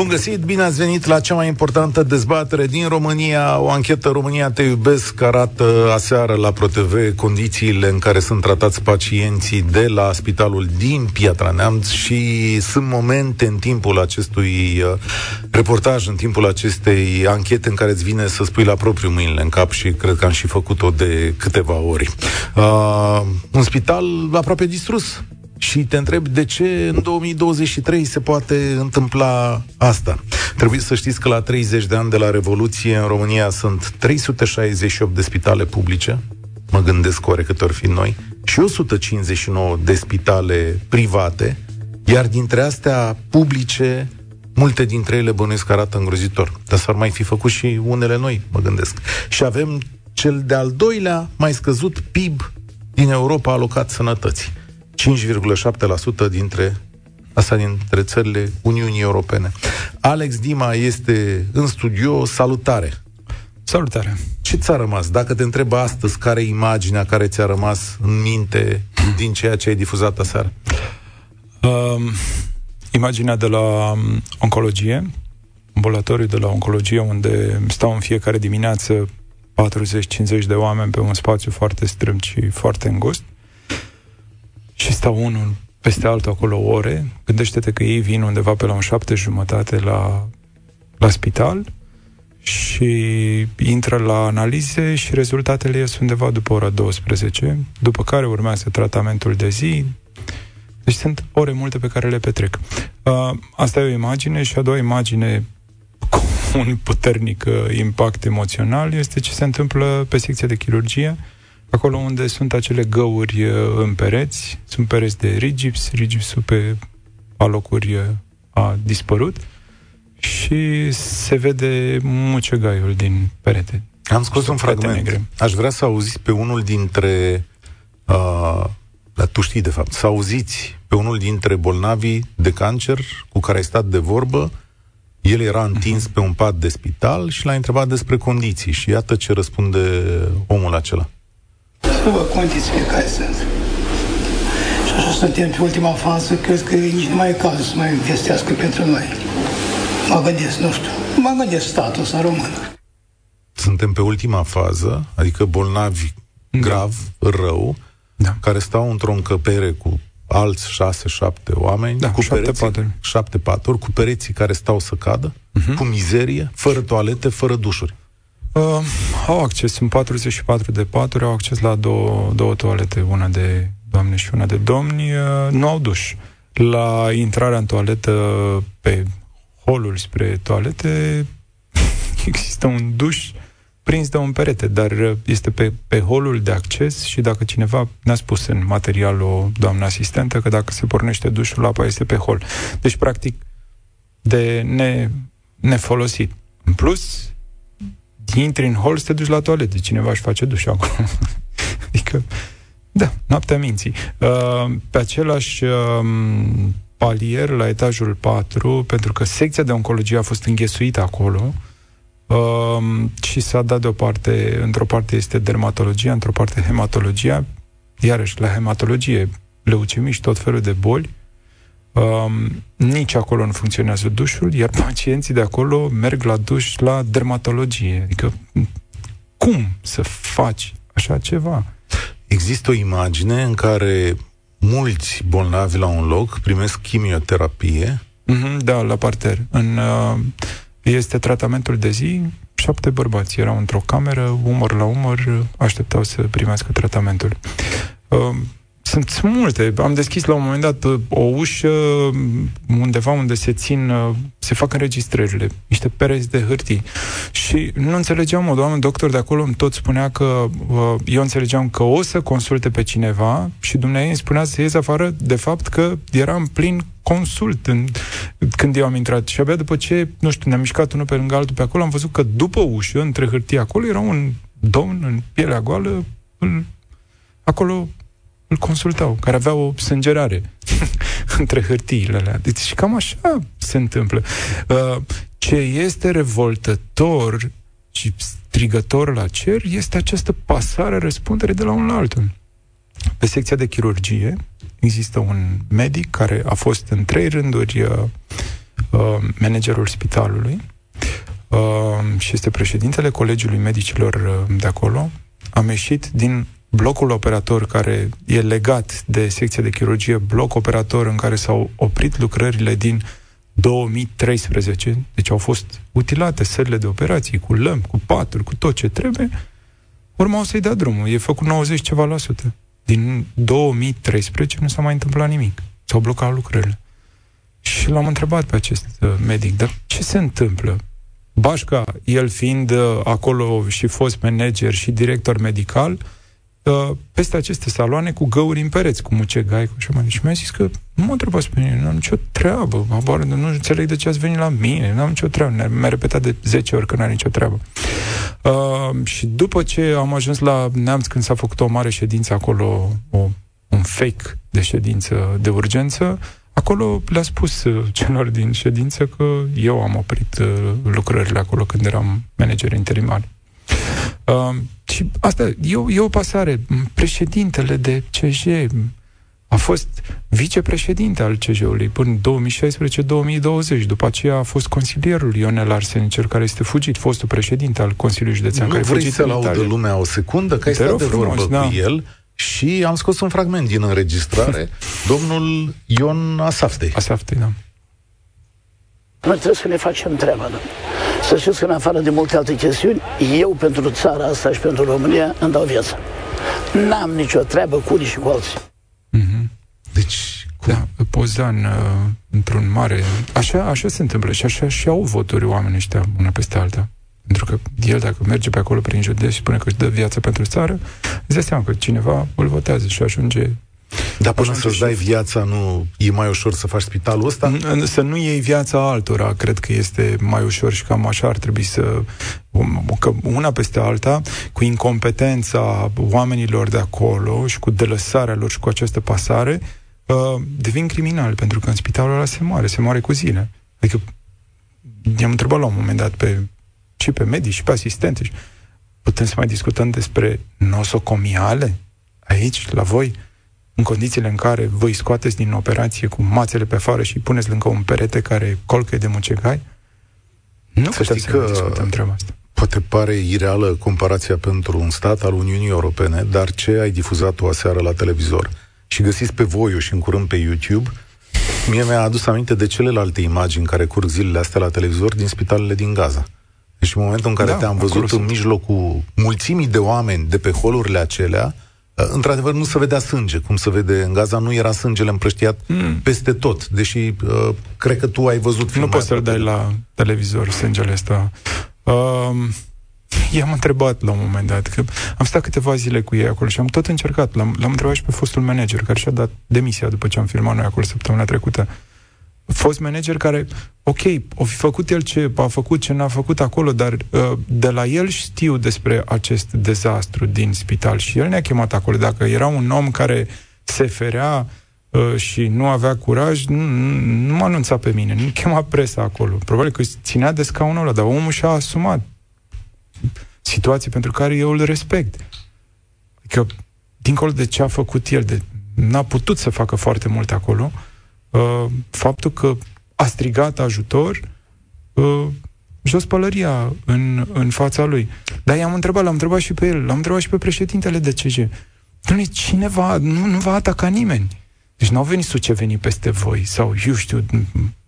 Bun găsit, bine ați venit la cea mai importantă dezbatere din România. O anchetă România Te Iubesc arată aseară la ProTV condițiile în care sunt tratați pacienții de la spitalul din Piatra Neamț și sunt momente în timpul acestui uh, reportaj, în timpul acestei anchete în care îți vine să spui la propriu mâinile în cap și cred că am și făcut-o de câteva ori. Uh, un spital aproape distrus și te întreb de ce în 2023 se poate întâmpla asta. Trebuie să știți că la 30 de ani de la Revoluție în România sunt 368 de spitale publice, mă gândesc ore cât ori fi noi, și 159 de spitale private, iar dintre astea publice, multe dintre ele bănuiesc că arată îngrozitor. Dar s-ar mai fi făcut și unele noi, mă gândesc. Și avem cel de-al doilea mai scăzut PIB din Europa alocat sănătății. 5,7% dintre asta dintre țările Uniunii Europene. Alex Dima este în studio. Salutare! Salutare! Ce ți-a rămas? Dacă te întreb astăzi care e imaginea care ți-a rămas în minte din ceea ce ai difuzat aseară? Um, imaginea de la um, oncologie, ambulatoriu de la oncologie, unde stau în fiecare dimineață 40-50 de oameni pe un spațiu foarte strâmt și foarte îngust și stau unul peste altul acolo ore, gândește-te că ei vin undeva pe la un șapte jumătate la, la spital și intră la analize și rezultatele ies undeva după ora 12, după care urmează tratamentul de zi, deci sunt ore multe pe care le petrec. Uh, asta e o imagine și a doua imagine cu un puternic uh, impact emoțional este ce se întâmplă pe secția de chirurgie, acolo unde sunt acele găuri uh, în pereți, sunt pereți de rigips, rigipsul pe alocuri uh, a dispărut și se vede mucegaiul din perete. Am scos un fragment. Negre. Aș vrea să auziți pe unul dintre uh, la tu știi de fapt, să auziți pe unul dintre bolnavii de cancer cu care ai stat de vorbă el era întins uh-huh. pe un pat de spital și l-a întrebat despre condiții și iată ce răspunde omul acela. Nu vă condițiile care sunt. Și așa suntem pe ultima fază, cred că nici nu mai e cazul să mai investească pentru noi. Mă gândesc, nu știu, mă gândesc statul ăsta român. Suntem pe ultima fază, adică bolnavi da. grav, rău, da. care stau într-o încăpere cu alți șase, șapte oameni, da, cu șapte pereții, paturi. șapte paturi, cu pereții care stau să cadă, uh-huh. cu mizerie, fără toalete, fără dușuri. Uh, au acces, sunt 44 de paturi, au acces la două, două toalete, una de doamne și una de domni, uh, nu au duș. La intrarea în toaletă pe holul spre toalete există un duș prins de un perete, dar este pe, pe holul de acces și dacă cineva ne-a spus în material o doamnă asistentă că dacă se pornește dușul, apa este pe hol. Deci, practic, de ne, nefolosit. În plus, intri în hol să te duci la toaletă. Cineva își face duș acolo. adică, da, noaptea minții. Uh, pe același uh, palier, la etajul 4, pentru că secția de oncologie a fost înghesuită acolo, uh, și s-a dat deoparte, într-o parte este dermatologia, într-o parte hematologia, iarăși la hematologie, leucemii și tot felul de boli, Um, nici acolo nu funcționează dușul, iar pacienții de acolo merg la duș la dermatologie. Adică, cum să faci așa ceva? Există o imagine în care mulți bolnavi la un loc primesc chimioterapie. Mm-hmm, da, la parter. În, uh, este tratamentul de zi, șapte bărbați erau într-o cameră, umăr la umăr, așteptau să primească tratamentul. Uh, sunt multe. Am deschis la un moment dat uh, o ușă undeva unde se țin, uh, se fac înregistrările, niște pereți de hârtii. Și nu înțelegeam, o doamnă doctor de acolo îmi tot spunea că uh, eu înțelegeam că o să consulte pe cineva și dumneavoastră îmi spunea să ies afară, de fapt că eram plin consult în, când eu am intrat. Și abia după ce, nu știu, ne-am mișcat unul pe lângă altul pe acolo, am văzut că după ușă, între hârtii acolo, era un domn în pielea goală, acolo îl consultau, care avea o sângerare între hârtiile alea. Deci cam așa se întâmplă. Uh, ce este revoltător și strigător la cer este această pasare a răspundere de la un la altul. Pe secția de chirurgie există un medic care a fost în trei rânduri uh, uh, managerul spitalului uh, și este președintele Colegiului Medicilor uh, de acolo. Am ieșit din blocul operator care e legat de secția de chirurgie, bloc operator în care s-au oprit lucrările din 2013, deci au fost utilate sările de operații cu lămpi, cu paturi, cu tot ce trebuie, urma o să-i dea drumul. E făcut 90 ceva la sută. Din 2013 nu s-a mai întâmplat nimic. S-au blocat lucrările. Și l-am întrebat pe acest uh, medic, dar ce se întâmplă? Bașca, el fiind uh, acolo și fost manager și director medical, uh, peste aceste saloane cu găuri în pereți, cu mucegai, cu așa mai Și mi-a zis că nu mă întrebați pe mine, nu am nicio treabă, abar, nu înțeleg de ce ați venit la mine, nu am nicio treabă. Mi-a repetat de 10 ori că nu are nicio treabă. Uh, și după ce am ajuns la Neamț, când s-a făcut o mare ședință acolo, o, un fake de ședință de urgență, acolo le-a spus uh, celor din ședință că eu am oprit uh, lucrările acolo când eram manager interimar. Uh, și asta e o, e o pasare. Președintele de CJ a fost vicepreședinte al CJ-ului până 2016-2020. După aceea a fost consilierul Ionel Arseni, cel care este fugit, fostul președinte al Consiliului Județean. Nu care vrei să-l audă lumea o secundă, că ai stat de frumos, vorbă da. cu el și am scos un fragment din înregistrare. Domnul Ion Asaftei. Asaftei, da. Noi trebuie să ne facem treaba, da. Să știți că în afară de multe alte chestiuni, eu pentru țara asta și pentru România îmi dau viața. N-am nicio treabă cu unii și cu alții. Mm-hmm. Deci, cum? Da, Pozan, uh, într-un mare... Așa, așa se întâmplă și așa și au voturi oamenii ăștia una peste alta. Pentru că el, dacă merge pe acolo prin județ și spune că își dă viața pentru țară, îți dai seama că cineva îl votează și ajunge dar până să-ți dai viața, nu e mai ușor să faci spitalul ăsta? Să nu iei viața altora, cred că este mai ușor și cam așa ar trebui să... Că una peste alta, cu incompetența oamenilor de acolo și cu delăsarea lor și cu această pasare, uh, devin criminali, pentru că în spitalul ăla se moare, se moare cu zile. Adică i-am întrebat la un moment dat pe, și pe medici și pe asistente putem să mai discutăm despre nosocomiale aici, la voi? În condițiile în care voi scoateți din operație cu mațele pe afară și puneți lângă un perete care colcă de mucegai? Nu să știi că discutăm treaba asta. Poate pare ireală comparația pentru un stat al Uniunii Europene, dar ce ai difuzat o aseară la televizor și găsiți pe voi și în curând pe YouTube, mie mi-a adus aminte de celelalte imagini care curg zilele astea la televizor din spitalele din Gaza. Deci în momentul în care da, te-am văzut în mijlocul mulțimii de oameni de pe holurile acelea, Uh, într-adevăr, nu se vedea sânge, cum se vede în Gaza, nu era sângele împrăștiat mm. peste tot, deși uh, cred că tu ai văzut Nu poți să-l dai la televizor sângele ăsta. Uh, i-am întrebat la un moment dat, că am stat câteva zile cu ei acolo și am tot încercat. L-am, l-am întrebat și pe fostul manager, care și-a dat demisia după ce am filmat noi acolo săptămâna trecută. Uh, fost manager care, ok, o fi făcut el ce a făcut, ce n-a făcut acolo, dar uh, de la el știu despre acest dezastru din spital și el ne-a chemat acolo. Dacă era un om care se ferea uh, și nu avea curaj, nu, nu m-a anunțat pe mine, nu chema presa acolo. Probabil că ținea de scaunul ăla, dar omul și-a asumat situații pentru care eu îl respect. Adică, dincolo de ce a făcut el, de, n-a putut să facă foarte mult acolo, uh, uh, faptul că a strigat ajutor uh, jos pălăria în, în fața lui. Dar i-am întrebat, l-am întrebat și pe el, l-am întrebat și pe președintele de CG. Dom'le, cineva, nu, nu va ataca nimeni. Deci n-au venit sucevenii peste voi sau, eu știu,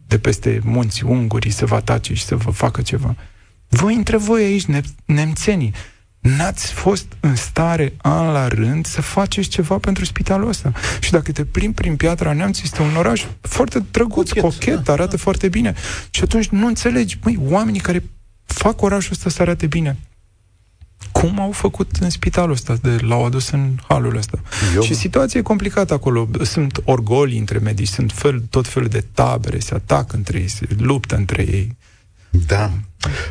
de peste munți ungurii să vă atace și să vă facă ceva. Voi între voi aici, ne- nemțenii, n-ați fost în stare an la rând să faceți ceva pentru spitalul ăsta. Și dacă te plimbi prin Piatra Neamț, este un oraș foarte drăguț, cochet, cochet da. arată foarte bine. Și atunci nu înțelegi, măi, oamenii care fac orașul ăsta să arate bine, cum au făcut în spitalul ăsta, de l-au adus în halul ăsta. Eu... Și situația e complicată acolo. Sunt orgolii între medici, sunt fel, tot felul de tabere, se atacă între ei, se luptă între ei. Da.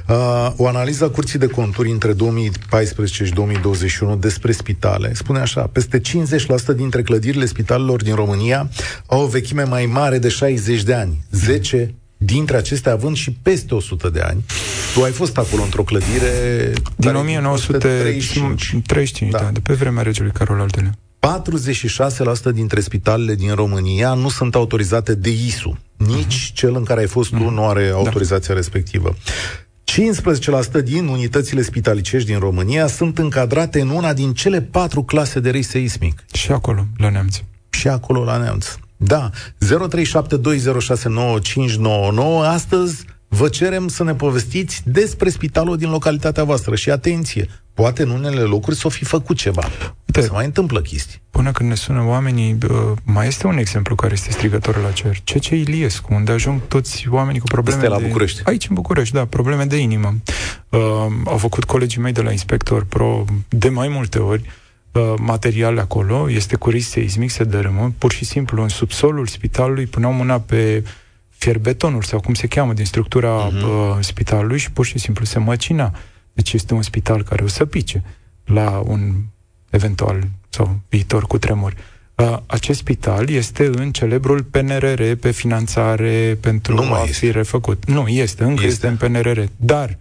Uh, o analiză a Curții de Conturi între 2014 și 2021 despre spitale spune așa, peste 50% dintre clădirile spitalelor din România au o vechime mai mare de 60 de ani. 10 dintre acestea având și peste 100 de ani. Tu ai fost acolo într-o clădire... Din 1935. 35, da. da, de pe vremea regelui Carol al II. 46% dintre spitalele din România nu sunt autorizate de ISU. Nici uh-huh. cel în care ai fost tu uh-huh. nu are da. autorizația da. respectivă. 15% din unitățile spitalicești din România sunt încadrate în una din cele patru clase de risc seismic. Și acolo, la Neamț. Și acolo, la Neamț. Da. 0372069599. Astăzi vă cerem să ne povestiți despre spitalul din localitatea voastră. Și atenție, poate în unele locuri să o fi făcut ceva. Uite, se mai întâmplă chestii. Până când ne sună oamenii, mai este un exemplu care este strigător la cer. CC Iliescu, unde ajung toți oamenii cu probleme este la de... București. Aici, în București, da, probleme de inimă. Uh, au făcut colegii mei de la Inspector Pro de mai multe ori uh, materiale acolo, este cu risc seismic, se dărâmă, pur și simplu în subsolul spitalului puneau mâna pe fierbetonul sau cum se cheamă din structura uh-huh. uh, spitalului și pur și simplu se măcina. Deci este un spital care o să pice la un eventual sau viitor cu tremur. Uh, acest spital este în celebrul PNRR pe finanțare pentru nu a fi refăcut. Nu, este, încă este. este în PNRR. Dar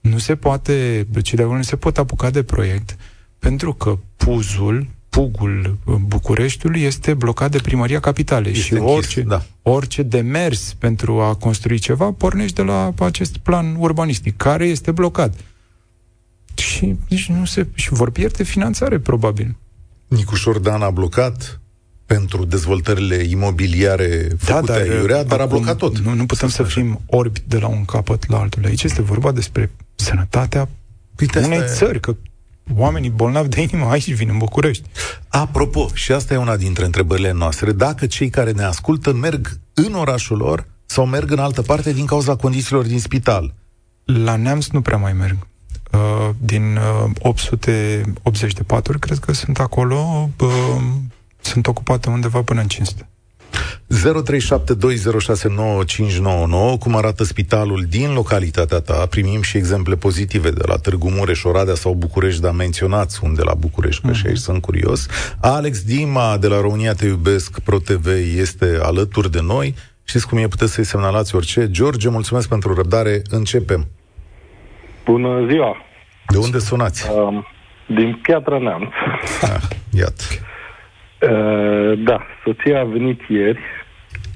nu se poate, cei de nu se pot apuca de proiect pentru că puzul pugul Bucureștiului este blocat de primăria capitalei este și închis, orice, da. orice demers pentru a construi ceva pornește de la acest plan urbanistic, care este blocat. Și nici nu se, și vor pierde finanțare, probabil. Nicușor Dan a blocat pentru dezvoltările imobiliare da, făcute da, dar, aiurea, dar a blocat tot. Nu, nu putem să, să fim orbi de la un capăt la altul. Aici este vorba despre sănătatea Uite, unei țări, că oamenii bolnavi de inimă aici vin în București. Apropo, și asta e una dintre întrebările noastre, dacă cei care ne ascultă merg în orașul lor sau merg în altă parte din cauza condițiilor din spital. La Neamț nu prea mai merg. Uh, din 880 uh, de paturi, cred că sunt acolo, uh, sunt ocupate undeva până în 500. 0372069599, cum arată spitalul din localitatea ta. Primim și exemple pozitive de la Târgu Mureș, Oradea sau București, dar menționați unde la București, că uh-huh. și mhm. aici sunt curios. Alex Dima de la România Te Iubesc Pro TV este alături de noi. Știți cum e, puteți să-i semnalați orice. George, mulțumesc pentru răbdare. Începem. Bună ziua! De unde sunați? Uh, din Piatra Neamț. Ah, iată. Uh, da, soția a venit ieri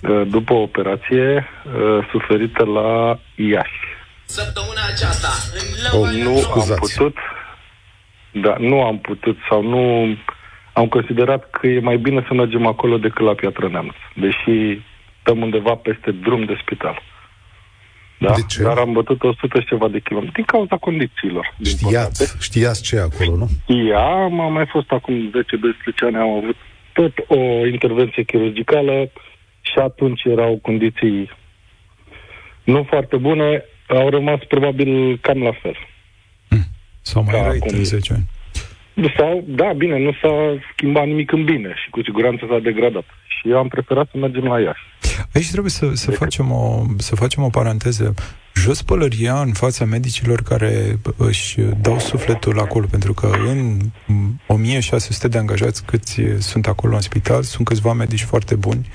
uh, după o operație uh, suferită la Iași. Săptămâna aceasta, în oh, Nu scuzați. am putut, da, nu am putut sau nu am considerat că e mai bine să mergem acolo decât la Piatra Neamț, deși stăm undeva peste drum de spital. Da? De ce? Dar am bătut 100 și ceva de kilometri din cauza condițiilor. Știați, știați ce acolo, nu? Ia, am mai fost acum 10-12 ani, am avut tot o intervenție chirurgicală și atunci erau condiții nu foarte bune, au rămas probabil cam la fel. Hmm. Sau mai răi acum. 10 ani. Sau, da, bine, nu s-a schimbat nimic în bine și cu siguranță s-a degradat. Și eu am preferat să mergem la Iași. Aici trebuie să, să, facem, o, să facem o paranteză. Jos pălăria în fața medicilor care își dau sufletul acolo, pentru că în 1600 de angajați câți sunt acolo în spital, sunt câțiva medici foarte buni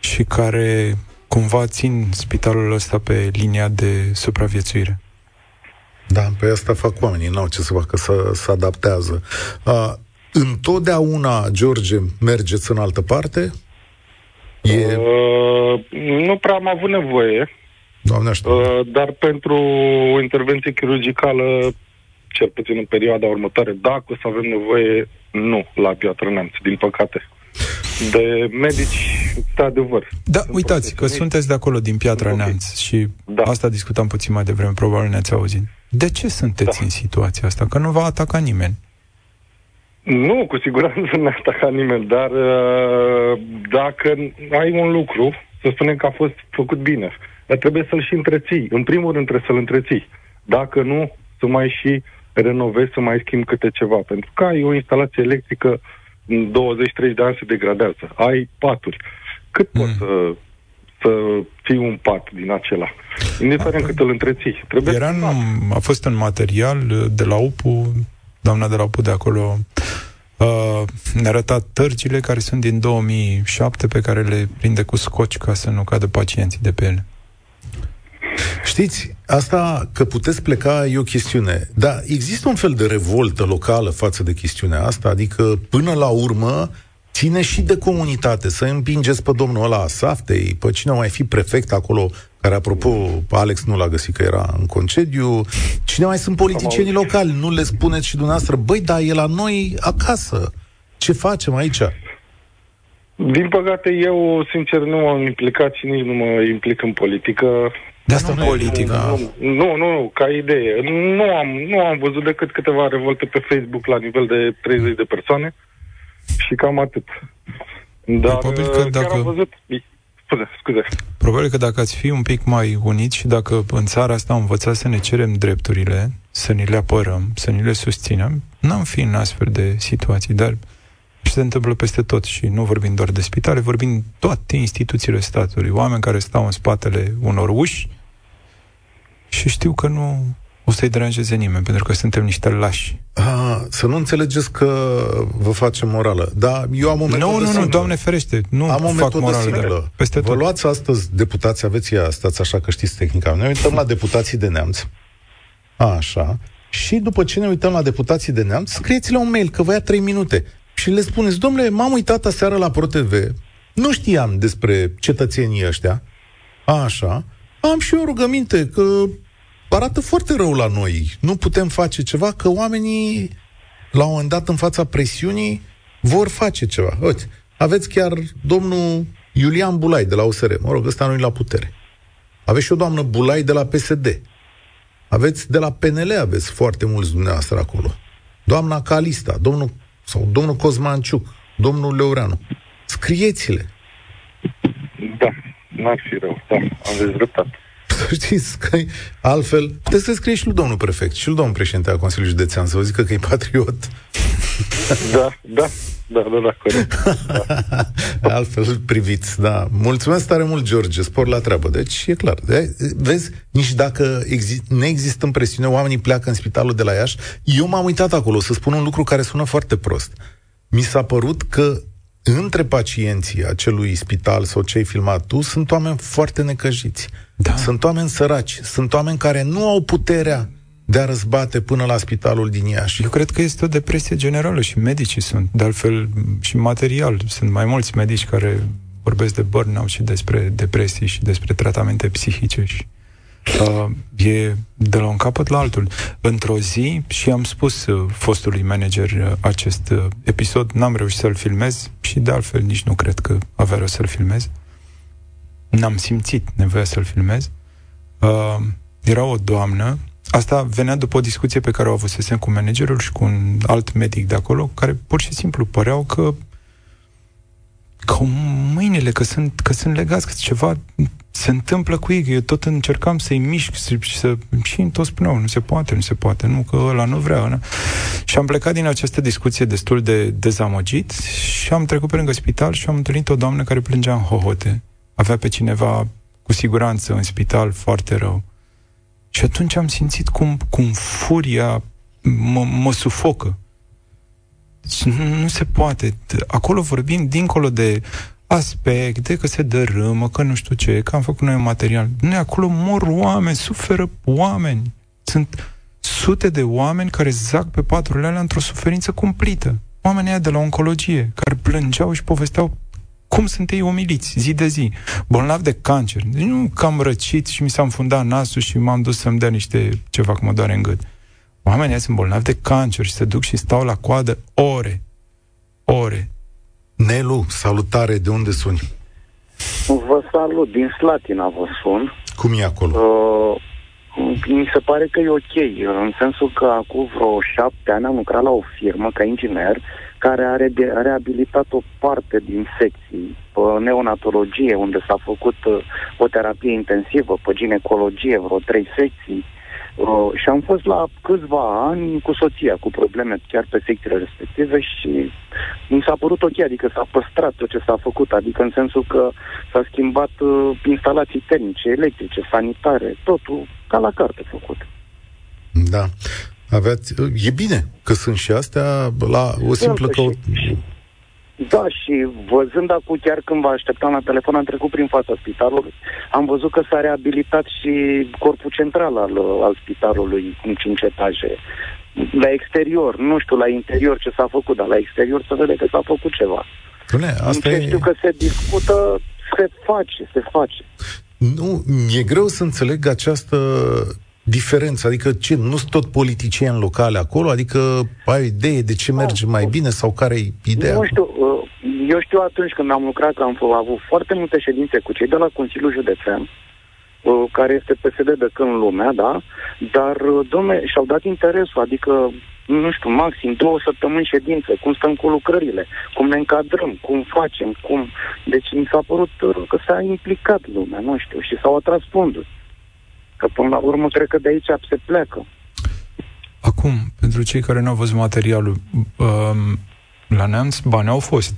și care cumva țin spitalul ăsta pe linia de supraviețuire. Da, pe asta fac oamenii, n-au ce să facă, să, să adaptează. Uh, întotdeauna, George, mergeți în altă parte? E... Uh, nu prea am avut nevoie. Doamne uh, dar pentru o intervenție chirurgicală, cel puțin în perioada următoare, dacă o să avem nevoie, nu la Piatra Neamț, din păcate. De medici, de adevăr. Da, uitați că sunteți de acolo, din Piatra Neamț, și da. asta discutam puțin mai devreme, probabil ne-ați auzit. De ce sunteți da. în situația asta? Că nu va ataca nimeni. Nu, cu siguranță nu ataca nimeni, dar uh, dacă ai un lucru, să spunem că a fost făcut bine, dar trebuie să-l și întreții. În primul rând trebuie să-l întreții. Dacă nu, să mai și renovezi, să mai schimbi câte ceva. Pentru că ai o instalație electrică în 20-30 de ani se degradează. Ai paturi. Cât mm. poți să, să ții un pat din acela? Indiferent cât îl întreții. Trebuie Era în, a fost un material de la UPU, doamna de la UPU de acolo uh, ne-a arătat tărcile care sunt din 2007 pe care le prinde cu scoci ca să nu cadă pacienții de pe ele. Știți, asta că puteți pleca e o chestiune, dar există un fel de revoltă locală față de chestiunea asta, adică până la urmă ține și de comunitate, să împingeți pe domnul ăla Saftei, pe cine mai fi prefect acolo, care, apropo, Alex nu l-a găsit că era în concediu, cine mai sunt politicienii locali, nu le spuneți și dumneavoastră, băi, dar e la noi acasă, ce facem aici? Din păcate, eu, sincer, nu m-am implicat și nici nu mă implic în politică. De asta nu politica. Nu, nu, nu, ca idee. Nu am, nu am văzut decât câteva revolte pe Facebook la nivel de 30 de persoane și cam atât. Dar Probabil că dacă... am văzut... Scuze, scuze. Probabil că dacă ați fi un pic mai uniți și dacă în țara asta am învățat să ne cerem drepturile, să ni le apărăm, să ni le susținem, n-am fi în astfel de situații, dar și se întâmplă peste tot și nu vorbim doar de spitale, vorbim toate instituțiile statului, oameni care stau în spatele unor uși și știu că nu o să-i deranjeze nimeni, pentru că suntem niște lași. A, să nu înțelegeți că vă facem morală. Da, eu am o metodă Nu, nu, simplă. nu, Doamne ferește, nu am o fac morală. Simplă. Peste vă tot. luați astăzi deputații, aveți ea, stați așa că știți tehnica. Ne uităm la deputații de neamț. A, așa. Și după ce ne uităm la deputații de neamț, scrieți-le un mail, că vă ia 3 minute și le spuneți, domnule, m-am uitat aseară la ProTV, nu știam despre cetățenii ăștia, așa, am și eu rugăminte că arată foarte rău la noi, nu putem face ceva, că oamenii, la un moment dat, în fața presiunii, vor face ceva. Uite, aveți chiar domnul Iulian Bulai de la USR, mă rog, ăsta nu la putere. Aveți și o doamnă Bulai de la PSD. Aveți de la PNL, aveți foarte mulți dumneavoastră acolo. Doamna Calista, domnul sau domnul Cosmanciuc, domnul Leureanu. Scrieți-le. Da, n-ar fi rău, da, aveți dreptate. Știți că altfel, puteți să scrie și lui domnul prefect și lui domnul președinte al Consiliului Județean să vă zică că e patriot. Da, da, da, da, da, corect. Da. Altfel priviți, da. Mulțumesc tare mult, George, spor la treabă. Deci, e clar. De, vezi, nici dacă exi- nu există presiune, oamenii pleacă în spitalul de la Iași. Eu m-am uitat acolo să spun un lucru care sună foarte prost. Mi s-a părut că între pacienții acelui spital sau ce ai filmat tu sunt oameni foarte necăjiți. Da. Sunt oameni săraci, sunt oameni care nu au puterea de a răzbate până la spitalul din Iași. Eu cred că este o depresie generală și medicii sunt, de altfel și material. Sunt mai mulți medici care vorbesc de burnout și despre depresii și despre tratamente psihice și uh, e de la un capăt la altul. Într-o zi, și am spus uh, fostului manager uh, acest uh, episod, n-am reușit să-l filmez și de altfel nici nu cred că avea rost să-l filmez. N-am simțit nevoia să-l filmez. Uh, era o doamnă Asta venea după o discuție pe care o avusesem cu managerul și cu un alt medic de acolo, care pur și simplu păreau că că mâinile, că sunt, că sunt legați, că ceva se întâmplă cu ei, eu tot încercam să-i mișc și să... Și tot spuneau, nu se poate, nu se poate, nu, că ăla nu vrea. Nu? Și am plecat din această discuție destul de dezamăgit și am trecut pe lângă spital și am întâlnit o doamnă care plângea în hohote. Avea pe cineva cu siguranță în spital foarte rău. Și atunci am simțit cum, cum furia mă, mă sufocă. Nu, nu se poate. Acolo vorbim dincolo de aspect, de că se dărâmă, că nu știu ce, că am făcut noi un material. Nu, acolo mor oameni, suferă oameni. Sunt sute de oameni care zac pe paturile alea într-o suferință cumplită. Oamenii aia de la oncologie, care plângeau și povesteau cum sunt ei umiliți zi de zi, bolnav de cancer. Deci nu că am răcit și mi s-a înfundat nasul și m-am dus să-mi dea niște ceva cum mă doare în gât. Oamenii sunt bolnavi de cancer și se duc și stau la coadă ore. Ore. Nelu, salutare, de unde suni? Vă salut, din Slatina vă sun. Cum e acolo? Uh, mi se pare că e ok, în sensul că acum vreo șapte ani am lucrat la o firmă ca inginer care a, re- a reabilitat o parte din secții, pe neonatologie, unde s-a făcut uh, o terapie intensivă, pe ginecologie, vreo trei secții, uh, și am fost la câțiva ani cu soția, cu probleme chiar pe secțiile respective și mi s-a părut ok, adică s-a păstrat tot ce s-a făcut, adică în sensul că s-a schimbat uh, instalații termice, electrice, sanitare, totul ca la carte făcut. Da. Aveți, e bine că sunt și astea la o simplă că... Da, și văzând acum, chiar când vă așteptam la telefon, am trecut prin fața spitalului, am văzut că s-a reabilitat și corpul central al, al spitalului în cinci etaje. La exterior, nu știu la interior ce s-a făcut, dar la exterior să vede că s-a făcut ceva. Bune, asta ce e... știu că se discută, se face, se face. Nu, e greu să înțeleg această diferență? Adică ce, nu sunt tot politicieni locale acolo? Adică ai o idee de ce merge mai bine sau care e ideea? Nu știu, uh, eu știu atunci când am lucrat că am avut foarte multe ședințe cu cei de la Consiliul Județean, uh, care este PSD de când lumea, da? Dar, uh, domne, și-au dat interesul, adică, nu știu, maxim două săptămâni ședințe, cum stăm cu lucrările, cum ne încadrăm, cum facem, cum... Deci mi s-a părut că s-a implicat lumea, nu știu, și s-au atras fonduri. Că până la urmă cred că de aici se pleacă. Acum, pentru cei care nu au văzut materialul, um, la Neamț bani au fost.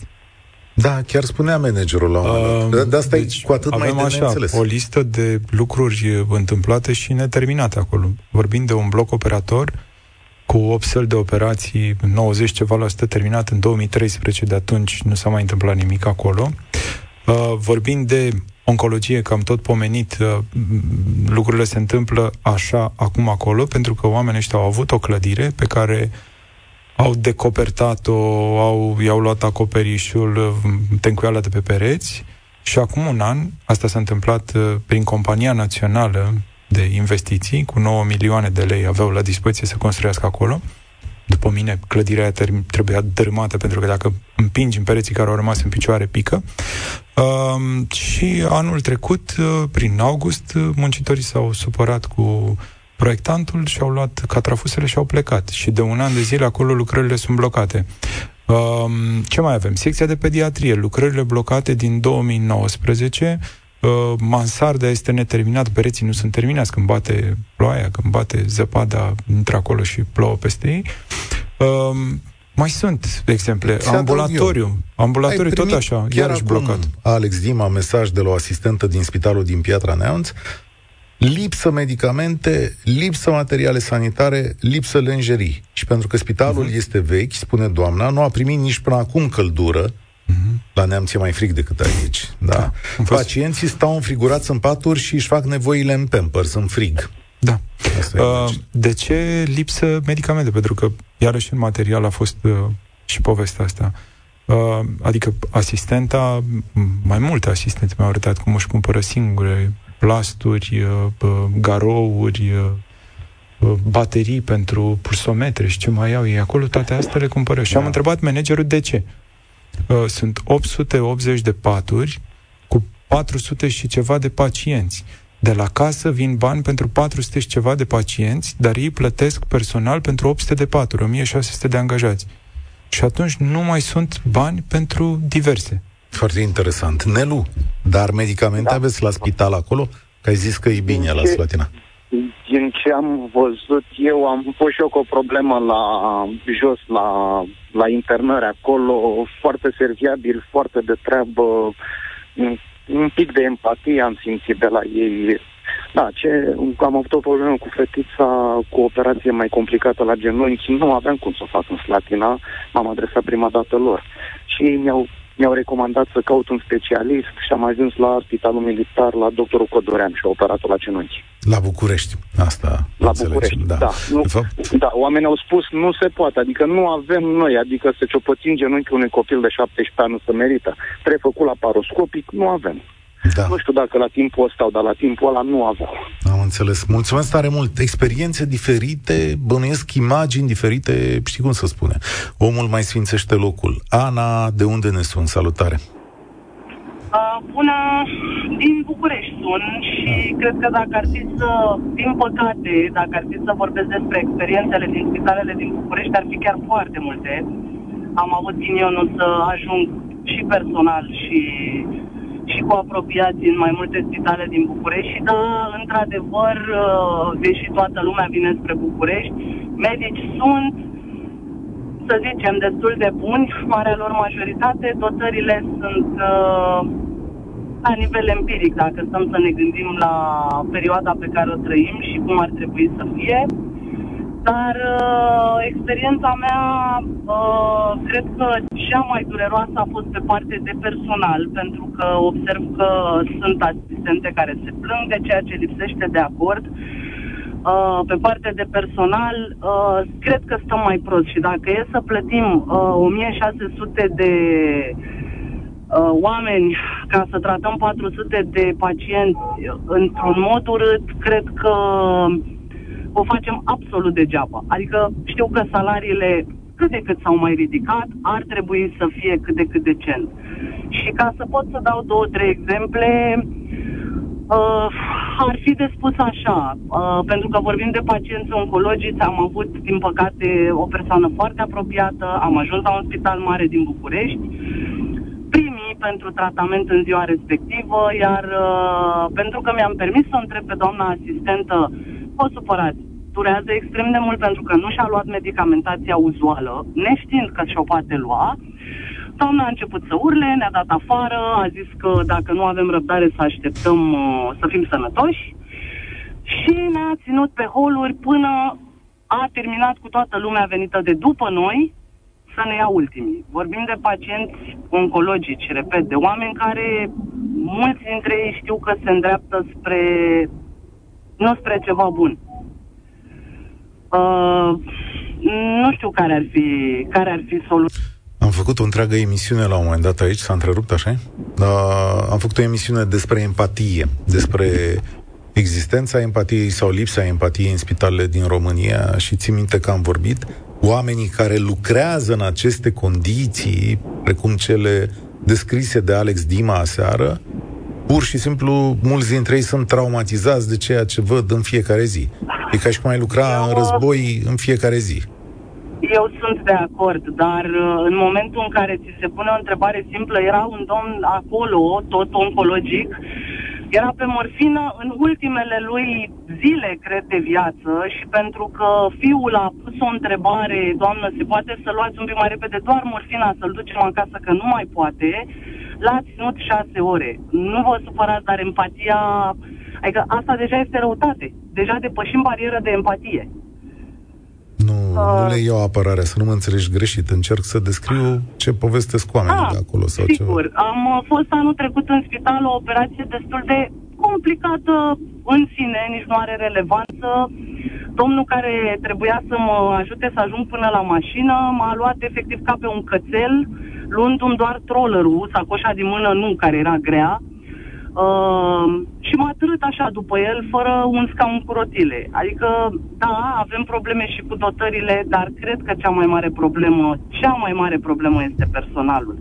Da, chiar spunea managerul la un uh, De asta deci, e cu atât avem mai de așa, neînțeles. o listă de lucruri întâmplate și neterminate acolo. Vorbim de un bloc operator cu 8 săli de operații, 90 ceva la sută terminat în 2013, de atunci nu s-a mai întâmplat nimic acolo. Uh, vorbim de oncologie, că am tot pomenit, uh, lucrurile se întâmplă așa acum acolo, pentru că oamenii ăștia au avut o clădire pe care au decopertat-o, au, i-au luat acoperișul, uh, tencuiala de pe pereți. Și acum un an, asta s-a întâmplat uh, prin Compania Națională de Investiții, cu 9 milioane de lei aveau la dispoziție să construiască acolo, după mine, clădirea aia trebuia dărâmată, pentru că dacă împingi în pereții care au rămas în picioare, pică. Uh, și anul trecut, uh, prin august, uh, muncitorii s-au supărat cu proiectantul și au luat catrafusele și au plecat. Și de un an de zile acolo lucrările sunt blocate. Uh, ce mai avem? Secția de pediatrie, lucrările blocate din 2019, uh, mansarda este neterminată, pereții nu sunt terminați, când bate ploaia, când bate zăpada, intră acolo și plouă peste ei. Uh, mai sunt exemple. Ți ambulatoriu. Ambulatoriu tot așa, iarăși acum, blocat. Alex Dima, mesaj de la o asistentă din spitalul din Piatra Neamț, lipsă medicamente, lipsă materiale sanitare, lipsă lenjerii. Și pentru că spitalul uh-huh. este vechi, spune doamna, nu a primit nici până acum căldură, uh-huh. La neamț e mai frig decât aici. Da. da. Pacienții stau înfrigurați în paturi și își fac nevoile în pampers, în frig. Da. Uh, de ce lipsă medicamente? Pentru că, iarăși, în material a fost uh, și povestea asta. Uh, adică asistenta, mai multe asistente mi-au arătat cum își cumpără singure plasturi, uh, garouri, uh, uh, baterii pentru pulsometre și ce mai au ei acolo, toate astea le cumpără. Și am da. întrebat managerul de ce. Uh, sunt 880 de paturi cu 400 și ceva de pacienți. De la casă vin bani pentru 400 și ceva de pacienți, dar ei plătesc personal pentru 800 de paturi, 1600 de angajați. Și atunci nu mai sunt bani pentru diverse. Foarte interesant. Nelu, dar medicamente da. aveți la spital acolo? Că ai zis că e bine la Slatina. Din ce am văzut eu, am fost și eu cu o problemă la jos, la, la internări acolo, foarte serviabil, foarte de treabă, un pic de empatie am simțit de la ei. Da, ce, am avut o problemă cu fetița, cu o operație mai complicată la genunchi, nu aveam cum să o fac în Slatina, m-am adresat prima dată lor. Și ei mi-au mi-au recomandat să caut un specialist și am ajuns la Spitalul Militar, la doctorul Codorean și a operat la genunchi. La București, asta La București, da. Da. Nu, fapt... da. Oamenii au spus, nu se poate, adică nu avem noi, adică să ciopățim genunchiul unui copil de 17 ani nu se merită. Trebuie făcut la paroscopic, nu avem. Da. Nu știu dacă la timpul ăsta, dar la timpul ăla nu aveau. Am înțeles. Mulțumesc tare mult. Experiențe diferite, bănuiesc imagini diferite, știi cum să spune. Omul mai sfințește locul. Ana, de unde ne sun? Salutare! Uh, bună, din București sun și cred că dacă ar fi să, din păcate, dacă ar fi să vorbesc despre experiențele din spitalele din București, ar fi chiar foarte multe. Am avut ghinionul să ajung și personal și și cu apropiații în mai multe spitale din București și da, într-adevăr, uh, deși toată lumea vine spre București, medici sunt, să zicem, destul de buni, marea lor majoritate, dotările sunt uh, la nivel empiric, dacă stăm să ne gândim la perioada pe care o trăim și cum ar trebui să fie. Dar uh, experiența mea, uh, cred că cea mai dureroasă a fost pe parte de personal, pentru că observ că sunt asistente care se plâng de ceea ce lipsește de acord. Uh, pe partea de personal, uh, cred că stăm mai prost și dacă e să plătim uh, 1600 de uh, oameni ca să tratăm 400 de pacienți într-un mod urât, cred că o facem absolut degeaba. Adică știu că salariile cât de cât s-au mai ridicat, ar trebui să fie cât de cât decent. Și ca să pot să dau două, trei exemple, uh, ar fi de spus așa, uh, pentru că vorbim de pacienți oncologici, am avut, din păcate, o persoană foarte apropiată, am ajuns la un spital mare din București, primii pentru tratament în ziua respectivă, iar uh, pentru că mi-am permis să întreb pe doamna asistentă, fost supărați, durează extrem de mult pentru că nu și-a luat medicamentația uzuală, neștiind că și-o poate lua, Doamna a început să urle, ne-a dat afară, a zis că dacă nu avem răbdare să așteptăm uh, să fim sănătoși. Și ne-a ținut pe holuri până a terminat cu toată lumea venită de după noi să ne ia ultimii. Vorbim de pacienți oncologici, repet, de oameni care mulți dintre ei știu că se îndreaptă spre nu spre ceva bun. Uh, nu știu care ar fi, care ar fi soluția. Am făcut o întreagă emisiune la un moment dat aici, s-a întrerupt așa? Uh, am făcut o emisiune despre empatie, despre existența empatiei sau lipsa empatiei în spitalele din România și țin minte că am vorbit oamenii care lucrează în aceste condiții, precum cele descrise de Alex Dima aseară, pur și simplu mulți dintre ei sunt traumatizați de ceea ce văd în fiecare zi. E ca și cum ai lucra Eu... în război în fiecare zi. Eu sunt de acord, dar uh, în momentul în care ți se pune o întrebare simplă, era un domn acolo, tot oncologic, era pe morfină în ultimele lui zile, cred, de viață și pentru că fiul a pus o întrebare, doamnă, se poate să luați un pic mai repede doar morfina, să-l ducem acasă, că nu mai poate, l-a ținut șase ore. Nu vă supărați, dar empatia... Adică asta deja este răutate. Deja depășim barieră de empatie. Nu, uh, nu le iau apărare, să nu mă înțelegi greșit. Încerc să descriu ce povestesc oamenii ah, de acolo sau sigur. ceva. Am uh, fost anul trecut în spital o operație destul de complicată în sine, nici nu are relevanță. Domnul care trebuia să mă ajute să ajung până la mașină m-a luat efectiv ca pe un cățel, luându-mi doar trollerul, sacoșa din mână nu, care era grea, Uh, și m-a târât așa după el, fără un scaun cu rotile. Adică, da, avem probleme și cu dotările, dar cred că cea mai mare problemă, cea mai mare problemă este personalul.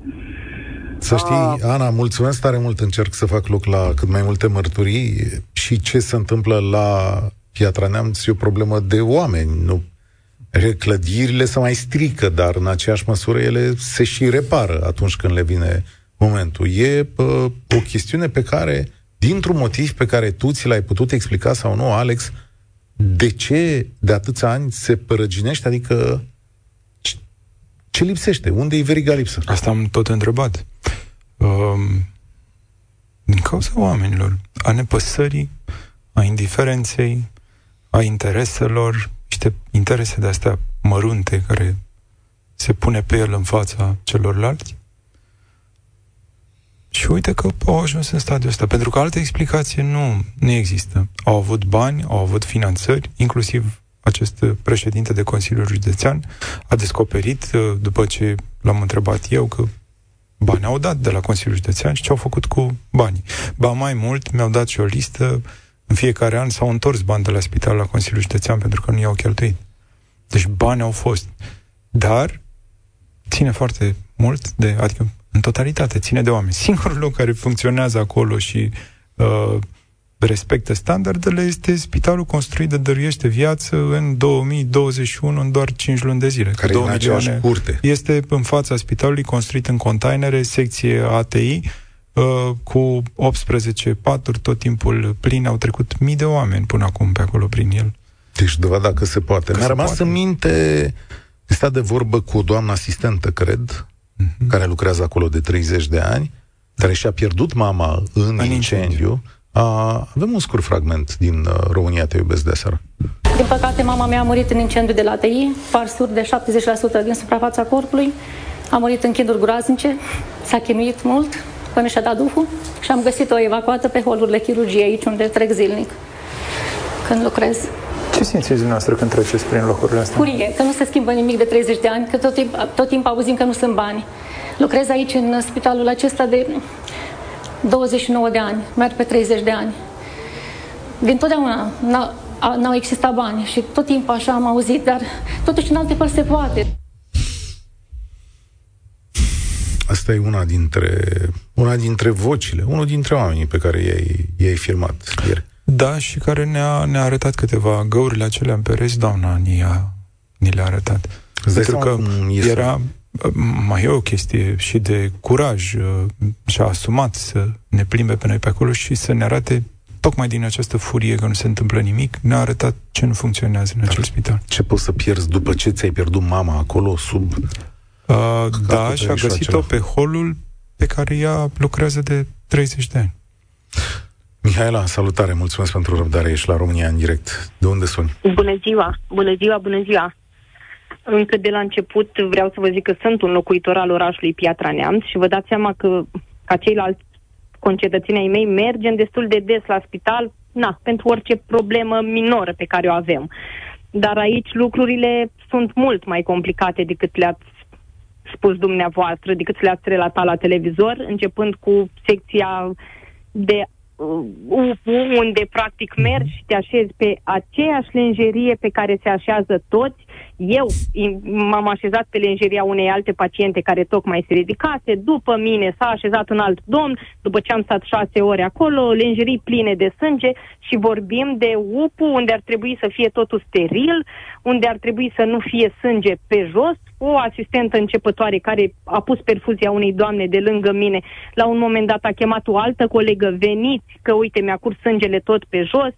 Să știi, uh, Ana, mulțumesc tare mult, încerc să fac loc la cât mai multe mărturii și ce se întâmplă la Piatra Neamț e o problemă de oameni, nu clădirile se mai strică, dar în aceeași măsură ele se și repară atunci când le vine momentul. E uh, o chestiune pe care, dintr-un motiv pe care tu ți l-ai putut explica sau nu, Alex, de ce de atâția ani se părăginește, adică ce lipsește? Unde e veriga lipsă? Asta am tot întrebat. Um, din cauza oamenilor, a nepăsării, a indiferenței, a intereselor, niște interese de astea mărunte care se pune pe el în fața celorlalți și uite că au ajuns în stadiul ăsta, pentru că altă explicație nu, nu există. Au avut bani, au avut finanțări, inclusiv acest președinte de Consiliul Județean a descoperit, uh, după ce l-am întrebat eu, că bani au dat de la Consiliul Județean și ce au făcut cu banii. Ba mai mult, mi-au dat și o listă, în fiecare an s-au întors bani de la spital la Consiliul Județean pentru că nu i-au cheltuit. Deci bani au fost. Dar ține foarte mult de, adică în totalitate, ține de oameni. Singurul loc care funcționează acolo și uh, respectă standardele este spitalul construit de dăruiește viață în 2021, în doar 5 luni de zile. Care 2 milioane curte. Este în fața spitalului construit în containere, secție ATI, uh, cu 18 paturi, tot timpul plin, au trecut mii de oameni până acum pe acolo prin el. Deci dovada că se poate. Că Mi-a rămas poate. în minte, este de vorbă cu o doamnă asistentă, cred, uh-huh. care lucrează acolo de 30 de ani, care și-a pierdut mama în, în incendiu. incendiu. avem un scurt fragment din uh, România Te iubesc de seară. Din păcate, mama mea a murit în incendiu de la TI, parsuri de 70% din suprafața corpului, a murit în chiduri groaznice, s-a chinuit mult până și-a dat duhul și am găsit-o evacuată pe holurile chirurgiei aici unde trec zilnic când lucrez. Ce simțiți dumneavoastră când treceți prin locurile astea? Furie, că nu se schimbă nimic de 30 de ani, că tot, timp, tot timpul auzim că nu sunt bani. Lucrez aici în spitalul acesta de 29 de ani, merg pe 30 de ani. Din totdeauna n-au existat bani și tot timpul așa am auzit, dar totuși în alte părți se poate. Asta e una dintre, una dintre vocile, unul dintre oamenii pe care i-ai, i-ai filmat ieri. Da, și care ne-a, ne-a arătat câteva găurile acelea în pereți, doamna ni-a, ni le-a arătat. Pentru că era, mai e o chestie și de curaj uh, și-a asumat să ne plimbe pe noi pe acolo și să ne arate tocmai din această furie că nu se întâmplă nimic, ne-a arătat ce nu funcționează în acel spital. Ce poți să pierzi după ce ți-ai pierdut mama acolo sub... Uh, da, și a găsit-o pe holul pe care ea lucrează de 30 de ani. Mihaela, salutare, mulțumesc pentru răbdare, ești la România în direct. De unde suni? Bună ziua, bună ziua, bună ziua. Încă de la început vreau să vă zic că sunt un locuitor al orașului Piatra Neamț și vă dați seama că, ca ceilalți concetățenii mei, mergem destul de des la spital, na, pentru orice problemă minoră pe care o avem. Dar aici lucrurile sunt mult mai complicate decât le-ați spus dumneavoastră, decât le-ați relatat la televizor, începând cu secția de uh, unde practic mergi și te așezi pe aceeași lenjerie pe care se așează toți eu m-am așezat pe lenjeria unei alte paciente care tocmai se ridicase, după mine s-a așezat un alt domn, după ce am stat șase ore acolo, lenjerii pline de sânge și vorbim de UPU unde ar trebui să fie totul steril, unde ar trebui să nu fie sânge pe jos, o asistentă începătoare care a pus perfuzia unei doamne de lângă mine, la un moment dat a chemat o altă colegă, veniți, că uite, mi-a curs sângele tot pe jos,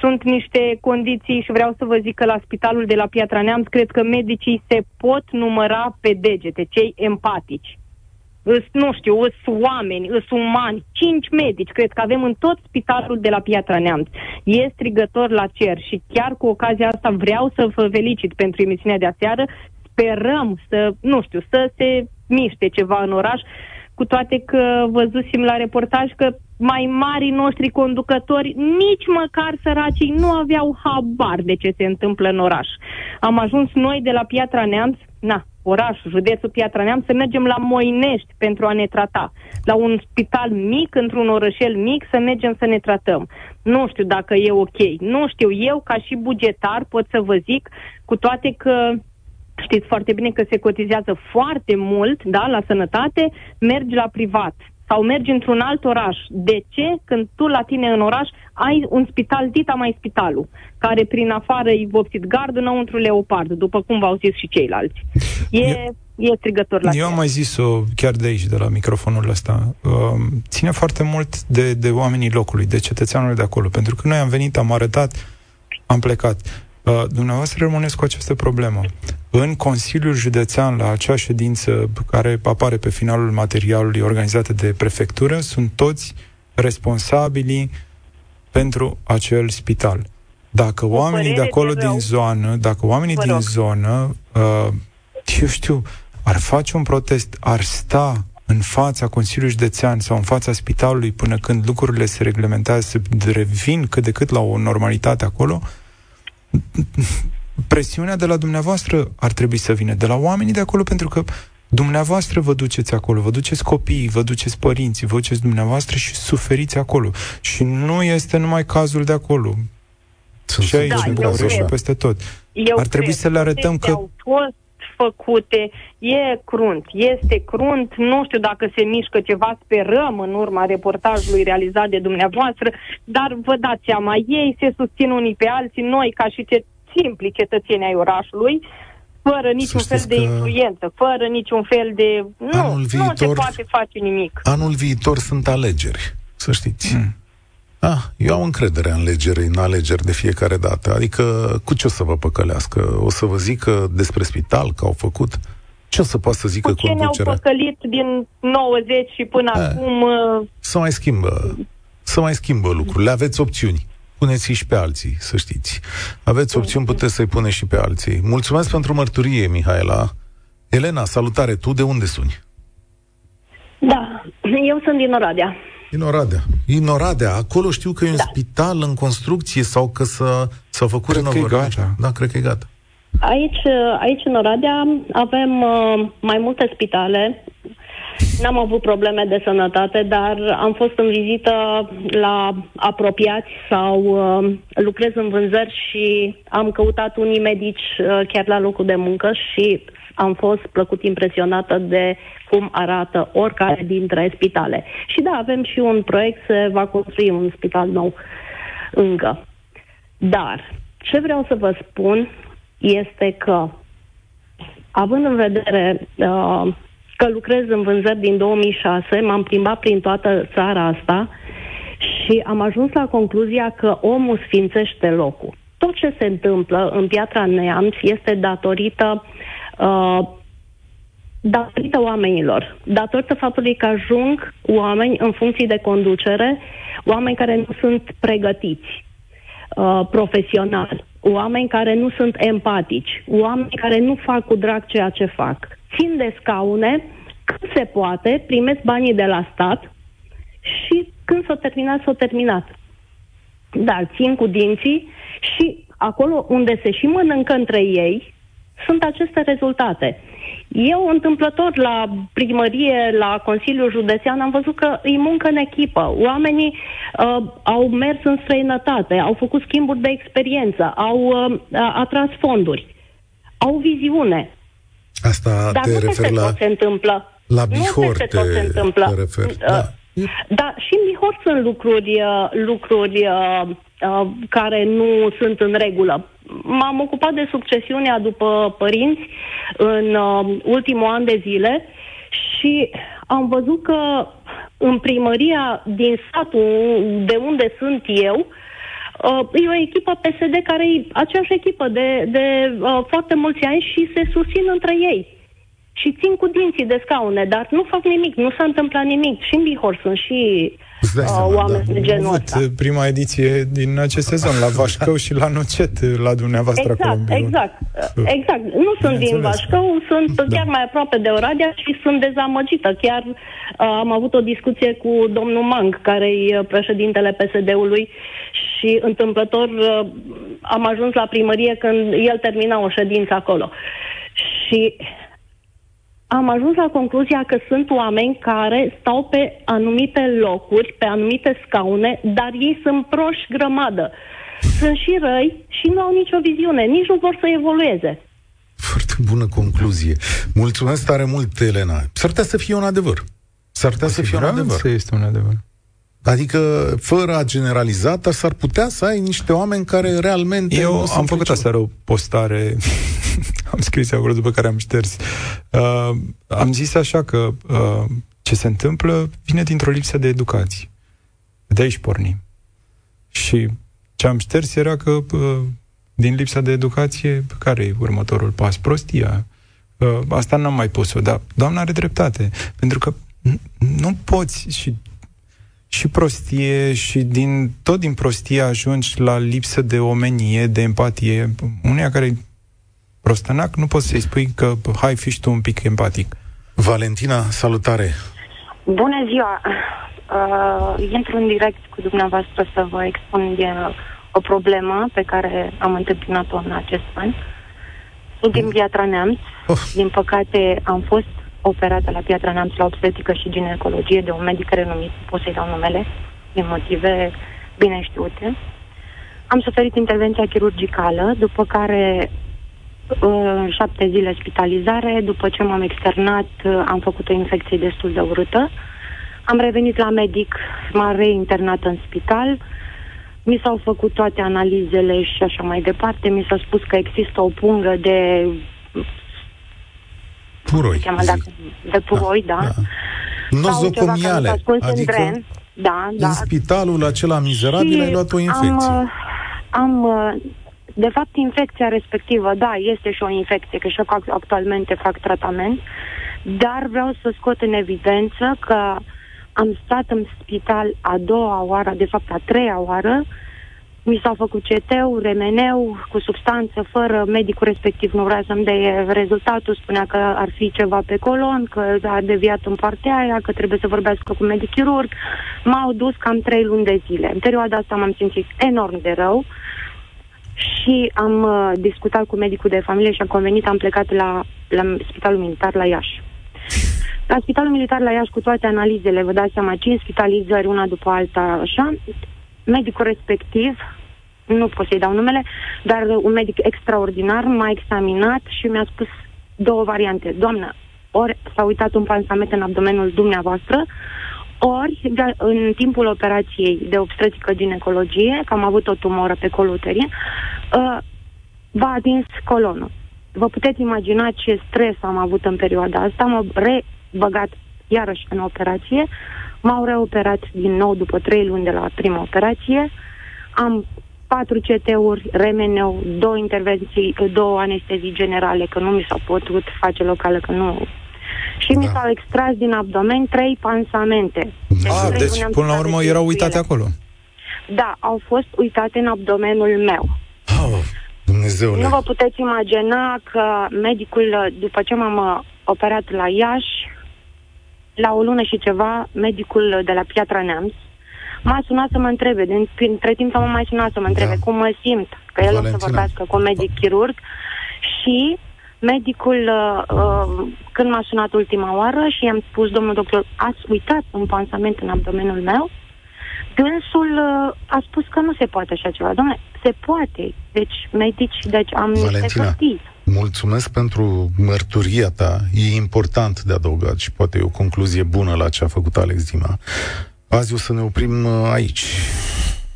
sunt niște condiții și vreau să vă zic că la spitalul de la Piatra Neamț cred că medicii se pot număra pe degete, cei empatici. Îs, nu știu, îs oameni, îs umani, cinci medici, cred că avem în tot spitalul de la Piatra Neamț. E strigător la cer și chiar cu ocazia asta vreau să vă felicit pentru emisiunea de aseară. Sperăm să, nu știu, să se miște ceva în oraș, cu toate că văzusem la reportaj că mai mari noștri conducători, nici măcar săracii nu aveau habar de ce se întâmplă în oraș. Am ajuns noi de la Piatra Neamț, na, oraș, județul Piatra Neamț, să mergem la Moinești pentru a ne trata. La un spital mic, într-un orășel mic, să mergem să ne tratăm. Nu știu dacă e ok. Nu știu, eu ca și bugetar pot să vă zic, cu toate că știți foarte bine că se cotizează foarte mult, da, la sănătate, mergi la privat sau mergi într-un alt oraș. De ce? Când tu la tine în oraș ai un spital, dita mai spitalul, care prin afară e vopsit gard, înăuntru leopard, după cum v-au zis și ceilalți. E, eu, e strigător la Eu am mai zis-o chiar de aici, de la microfonul ăsta. Uh, ține foarte mult de, de oamenii locului, de cetățeanul de acolo, pentru că noi am venit, am arătat, am plecat. Uh, dumneavoastră rămâneți cu această problemă. În Consiliul Județean, la acea ședință care apare pe finalul materialului organizată de prefectură, sunt toți responsabilii pentru acel spital. Dacă o oamenii de acolo de din zonă, dacă oamenii din zonă, uh, eu știu, ar face un protest, ar sta în fața Consiliului Județean sau în fața spitalului până când lucrurile se reglementează, se revin cât de cât la o normalitate acolo, presiunea de la dumneavoastră ar trebui să vină de la oamenii de acolo, pentru că dumneavoastră vă duceți acolo, vă duceți copiii, vă duceți părinții, vă duceți dumneavoastră și suferiți acolo. Și nu este numai cazul de acolo. Sunt și aici, da, în București și peste tot. Eu ar trebui să le arătăm că... Au fost făcute, e crunt, este crunt, nu știu dacă se mișcă ceva, sperăm în urma reportajului realizat de dumneavoastră, dar vă dați seama, ei se susțin unii pe alții, noi ca și ce simpli cetățeni ai orașului, fără niciun fel de influență, fără niciun fel de... Nu, anul viitor, nu se poate face nimic. Anul viitor sunt alegeri, să știți. Mm. Ah, eu am încredere în alegeri, în alegeri de fiecare dată. Adică, cu ce o să vă păcălească? O să vă zică despre spital, că au făcut? Ce o să poată să zică cu ce conducerea? ne-au păcălit din 90 și până A, eh, acum... Uh, să mai schimbă să mai schimbă lucrurile. Aveți opțiuni. Puneți și pe alții, să știți. Aveți opțiuni, puteți să-i puneți și pe alții. Mulțumesc pentru mărturie, Mihaela. Elena, salutare. Tu de unde suni? Da, eu sunt din Oradea. Din Oradea. Din Oradea. Acolo știu că e un Da. spital în construcție sau că s-a, s-a făcut Cred că e renovări. gata. Da, cred că e gata. Aici, aici în Oradea avem uh, mai multe spitale. N-am avut probleme de sănătate, dar am fost în vizită la apropiați sau uh, lucrez în vânzări și am căutat unii medici uh, chiar la locul de muncă și am fost plăcut impresionată de cum arată oricare dintre spitale. Și da, avem și un proiect, se va construi un spital nou încă. Dar ce vreau să vă spun este că, având în vedere uh, că lucrez în vânzări din 2006, m-am plimbat prin toată țara asta și am ajuns la concluzia că omul sfințește locul. Tot ce se întâmplă în Piatra Neamț este datorită uh, datorită oamenilor, datorită faptului că ajung oameni în funcții de conducere, oameni care nu sunt pregătiți uh, profesional, oameni care nu sunt empatici, oameni care nu fac cu drag ceea ce fac. Țin de scaune cât se poate, primesc banii de la stat și când s-o terminat, s-o terminat. Dar țin cu dinții și acolo unde se și mănâncă între ei, sunt aceste rezultate. Eu, întâmplător, la primărie, la Consiliul Județean, am văzut că îi muncă în echipă. Oamenii uh, au mers în străinătate, au făcut schimburi de experiență, au uh, atras fonduri, au viziune. Asta Dar te nu referi peste la, tot se întâmplă. la nu Bihor, peste te, tot se întâmplă. te referi. Uh, Da. E- Da, și în Bihor sunt lucruri, uh, lucruri uh, uh, care nu sunt în regulă. M-am ocupat de succesiunea după părinți în uh, ultimul an de zile și am văzut că în primăria din satul de unde sunt eu, Uh, e o echipă PSD care e aceeași echipă de, de uh, foarte mulți ani și se susțin între ei. Și țin cu dinții de scaune, dar nu fac nimic, nu s-a întâmplat nimic. Și în Bihor sunt și Îți dai uh, seama, oameni da. de Am genul avut ăsta. uh, prima ediție din acest sezon la Vașcău și la Nocet, uh, la dumneavoastră acolo în Exact, birou. exact, uh, exact. Nu sunt din Bineînțeles. Vașcău, sunt Da. chiar mai aproape de Oradea și sunt dezamăgită. Chiar uh, am avut o discuție cu domnul Mang, care e uh, președintele PSD-ului și întâmplător uh, am ajuns la primărie când el termina o ședință acolo. Și am ajuns la concluzia că sunt oameni care stau pe anumite locuri, pe anumite scaune, dar ei sunt proști grămadă. Sunt și răi și nu au nicio viziune, nici nu vor să evolueze. Foarte bună concluzie. Mulțumesc tare mult, Elena. S-ar putea să fie un adevăr. S-ar putea să fie un adevăr. Siguranță este un adevăr. Adică, fără a generaliza, dar s-ar putea să ai niște oameni care realmente... Eu nu am sunt făcut nicio- aseară o postare, am scris acolo după care am șters. Uh, am zis așa că uh, ce se întâmplă vine dintr-o lipsă de educație. De aici pornim. Și ce am șters era că uh, din lipsa de educație, care e următorul pas? Prostia. Uh, asta n-am mai pus-o, dar doamna are dreptate. Pentru că n- nu poți și și prostie și din, tot din prostie ajungi la lipsă de omenie, de empatie. Uneia care prostănac, nu poți să-i spui că hai, fi și tu un pic empatic. Valentina, salutare! Bună ziua! Uh, intru în direct cu dumneavoastră să vă expun de o problemă pe care am întâmpinat-o în acest an. Sunt din Piatra Neamț. Of. Din păcate am fost operată la Piatra Neamț la obstetrică și ginecologie de un medic renumit, pot să-i dau numele, din motive bine știute. Am suferit intervenția chirurgicală, după care uh, șapte zile spitalizare, după ce m-am externat uh, am făcut o infecție destul de urâtă. Am revenit la medic, m-a reinternat în spital, mi s-au făcut toate analizele și așa mai departe, mi s-a spus că există o pungă de, Puroi, cheamă, zic. dacă, de puroi, da. da. Sau ceva care mi Nozocomiale. s-a ascuns în Adică dren. Da, da. în spitalul acela mizerabil Și ai luat o infecție. Am, uh, am, uh, de fapt, infecția respectivă, da, este și o infecție, că și eu actualmente fac tratament, dar vreau să scot în evidență că am stat în spital a doua oară, de fapt a treia oară, mi s-au făcut CT-ul, remeneu, cu substanță, fără medicul respectiv nu vrea să-mi dea rezultatul, spunea că ar fi ceva pe colon, că a deviat în partea aia, că trebuie să vorbească cu medic chirurg. M-au dus cam trei luni de zile. În perioada asta m-am simțit enorm de rău și am uh, discutat cu medicul de familie și am convenit, am plecat la, la Spitalul Militar la Iași. La Spitalul Militar la Iași, cu toate analizele, vă dați seama, 5 spitalizări, una după alta, așa, medicul respectiv, nu pot să-i dau numele, dar un medic extraordinar m-a examinat și mi-a spus două variante. Doamnă, ori s-a uitat un pansament în abdomenul dumneavoastră, ori de, în timpul operației de obstetrică ginecologie, că am avut o tumoră pe coluterie, uh, v-a atins colonul. Vă puteți imagina ce stres am avut în perioada asta, m-am rebăgat iarăși în operație, m-au reoperat din nou după trei luni de la prima operație, am patru CT-uri, remeneu, două intervenții, două anestezii generale, că nu mi s-au putut face locală, că nu și da. mi s-au extras din abdomen trei pansamente. Deci, ah, deci până la urmă erau uitate acolo. Da, au fost uitate în abdomenul meu. Oh, Dumnezeule. Nu vă puteți imagina că medicul, după ce m-am uh, operat la Iași, la o lună și ceva, medicul de la Piatra Neamț m-a sunat să mă întrebe, din, între timp m-a mai sunat să mă întrebe da. cum mă simt, că el Valentina. o să vorbească cu un medic chirurg și medicul, uh, uh, când m-a sunat ultima oară și i-am spus, domnul doctor, ați uitat un pansament în abdomenul meu? Dânsul uh, a spus că nu se poate așa ceva. Domnule, se poate. Deci, medici, deci am Valentina, mulțumesc pentru mărturia ta. E important de adăugat și poate e o concluzie bună la ce a făcut Alex Dima. Azi o să ne oprim uh, aici.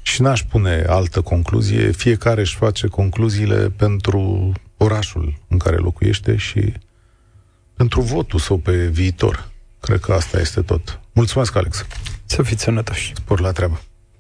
Și n-aș pune altă concluzie. Fiecare își face concluziile pentru orașul în care locuiește și pentru votul său pe viitor. Cred că asta este tot. Mulțumesc, Alex. Să fiți sănătoși. Spor la treabă.